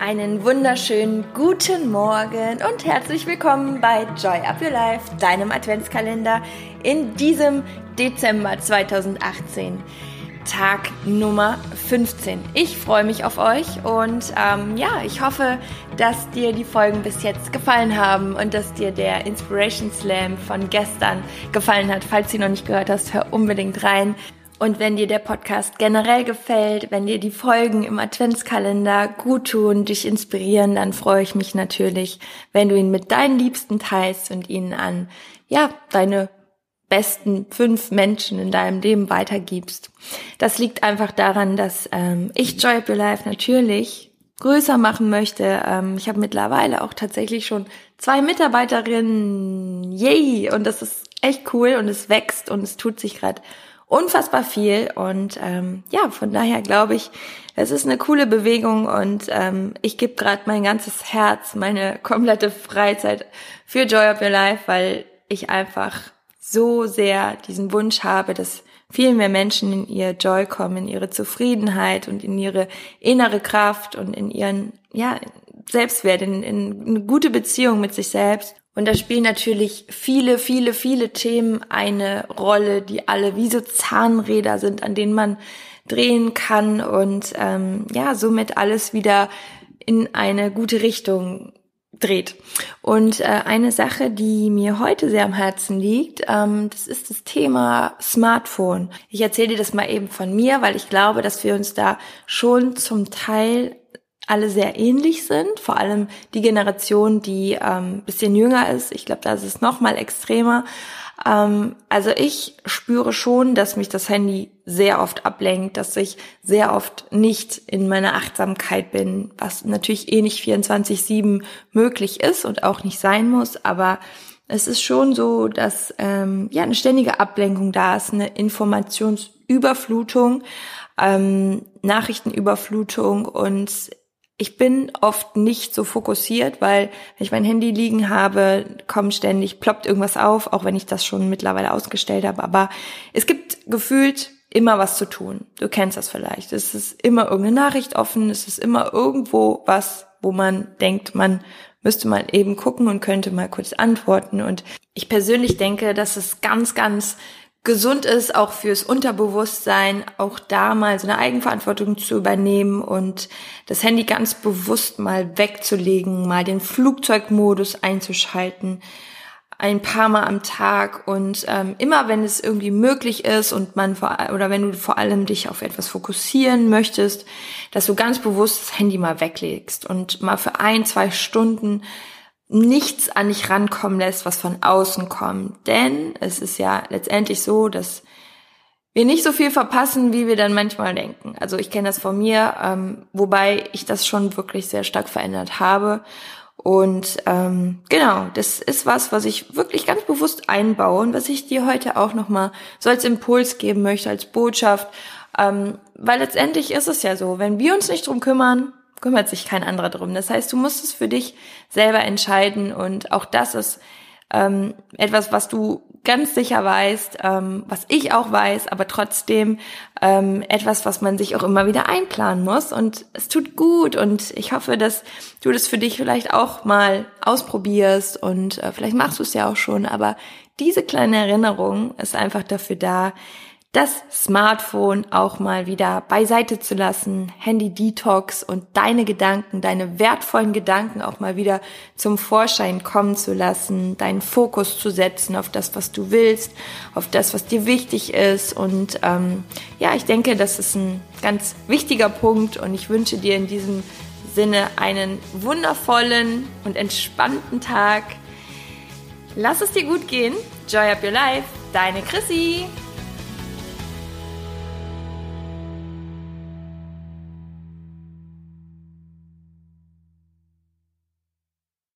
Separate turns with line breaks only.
Einen wunderschönen guten Morgen und herzlich willkommen bei Joy Up Your Life, deinem Adventskalender in diesem Dezember 2018. Tag Nummer 15. Ich freue mich auf euch und ähm, ja, ich hoffe, dass dir die Folgen bis jetzt gefallen haben und dass dir der Inspiration Slam von gestern gefallen hat. Falls du ihn noch nicht gehört hast, hör unbedingt rein. Und wenn dir der Podcast generell gefällt, wenn dir die Folgen im Adventskalender gut tun, dich inspirieren, dann freue ich mich natürlich, wenn du ihn mit deinen Liebsten teilst und ihn an, ja, deine besten fünf Menschen in deinem Leben weitergibst. Das liegt einfach daran, dass ähm, ich Joy of Your Life natürlich größer machen möchte. Ähm, ich habe mittlerweile auch tatsächlich schon zwei Mitarbeiterinnen. Yay! Und das ist echt cool und es wächst und es tut sich gerade unfassbar viel. Und ähm, ja, von daher glaube ich, es ist eine coole Bewegung und ähm, ich gebe gerade mein ganzes Herz, meine komplette Freizeit für Joy of Your Life, weil ich einfach so sehr diesen Wunsch habe, dass viel mehr Menschen in ihr Joy kommen, in ihre Zufriedenheit und in ihre innere Kraft und in ihren ja, Selbstwert, in, in eine gute Beziehung mit sich selbst. Und da spielen natürlich viele, viele, viele Themen eine Rolle, die alle wie so Zahnräder sind, an denen man drehen kann und ähm, ja, somit alles wieder in eine gute Richtung dreht. Und äh, eine Sache, die mir heute sehr am Herzen liegt, ähm, das ist das Thema Smartphone. Ich erzähle dir das mal eben von mir, weil ich glaube, dass wir uns da schon zum Teil alle sehr ähnlich sind, vor allem die Generation, die ähm, bisschen jünger ist. Ich glaube, da ist es noch mal extremer. Ähm, also ich spüre schon, dass mich das Handy sehr oft ablenkt, dass ich sehr oft nicht in meiner Achtsamkeit bin, was natürlich eh nicht 24/7 möglich ist und auch nicht sein muss, aber es ist schon so, dass ähm, ja eine ständige Ablenkung da ist, eine Informationsüberflutung, ähm, Nachrichtenüberflutung und ich bin oft nicht so fokussiert, weil wenn ich mein Handy liegen habe, kommt ständig, ploppt irgendwas auf, auch wenn ich das schon mittlerweile ausgestellt habe. Aber es gibt gefühlt immer was zu tun. Du kennst das vielleicht. Es ist immer irgendeine Nachricht offen, es ist immer irgendwo was, wo man denkt, man müsste mal eben gucken und könnte mal kurz antworten. Und ich persönlich denke, dass es ganz, ganz gesund ist, auch fürs Unterbewusstsein, auch da mal so eine Eigenverantwortung zu übernehmen und das Handy ganz bewusst mal wegzulegen, mal den Flugzeugmodus einzuschalten, ein paar Mal am Tag und ähm, immer wenn es irgendwie möglich ist und man vor oder wenn du vor allem dich auf etwas fokussieren möchtest, dass du ganz bewusst das Handy mal weglegst und mal für ein, zwei Stunden nichts an dich rankommen lässt, was von außen kommt. Denn es ist ja letztendlich so, dass wir nicht so viel verpassen, wie wir dann manchmal denken. Also ich kenne das von mir, ähm, wobei ich das schon wirklich sehr stark verändert habe. Und ähm, genau, das ist was, was ich wirklich ganz bewusst einbaue und was ich dir heute auch nochmal so als Impuls geben möchte, als Botschaft. Ähm, weil letztendlich ist es ja so, wenn wir uns nicht drum kümmern, kümmert sich kein anderer drum. Das heißt, du musst es für dich selber entscheiden und auch das ist ähm, etwas, was du ganz sicher weißt, ähm, was ich auch weiß, aber trotzdem ähm, etwas, was man sich auch immer wieder einplanen muss. Und es tut gut und ich hoffe, dass du das für dich vielleicht auch mal ausprobierst und äh, vielleicht machst du es ja auch schon, aber diese kleine Erinnerung ist einfach dafür da, das Smartphone auch mal wieder beiseite zu lassen, Handy-Detox und deine Gedanken, deine wertvollen Gedanken auch mal wieder zum Vorschein kommen zu lassen, deinen Fokus zu setzen auf das, was du willst, auf das, was dir wichtig ist. Und ähm, ja, ich denke, das ist ein ganz wichtiger Punkt und ich wünsche dir in diesem Sinne einen wundervollen und entspannten Tag. Lass es dir gut gehen. Joy up your life. Deine Chrissy.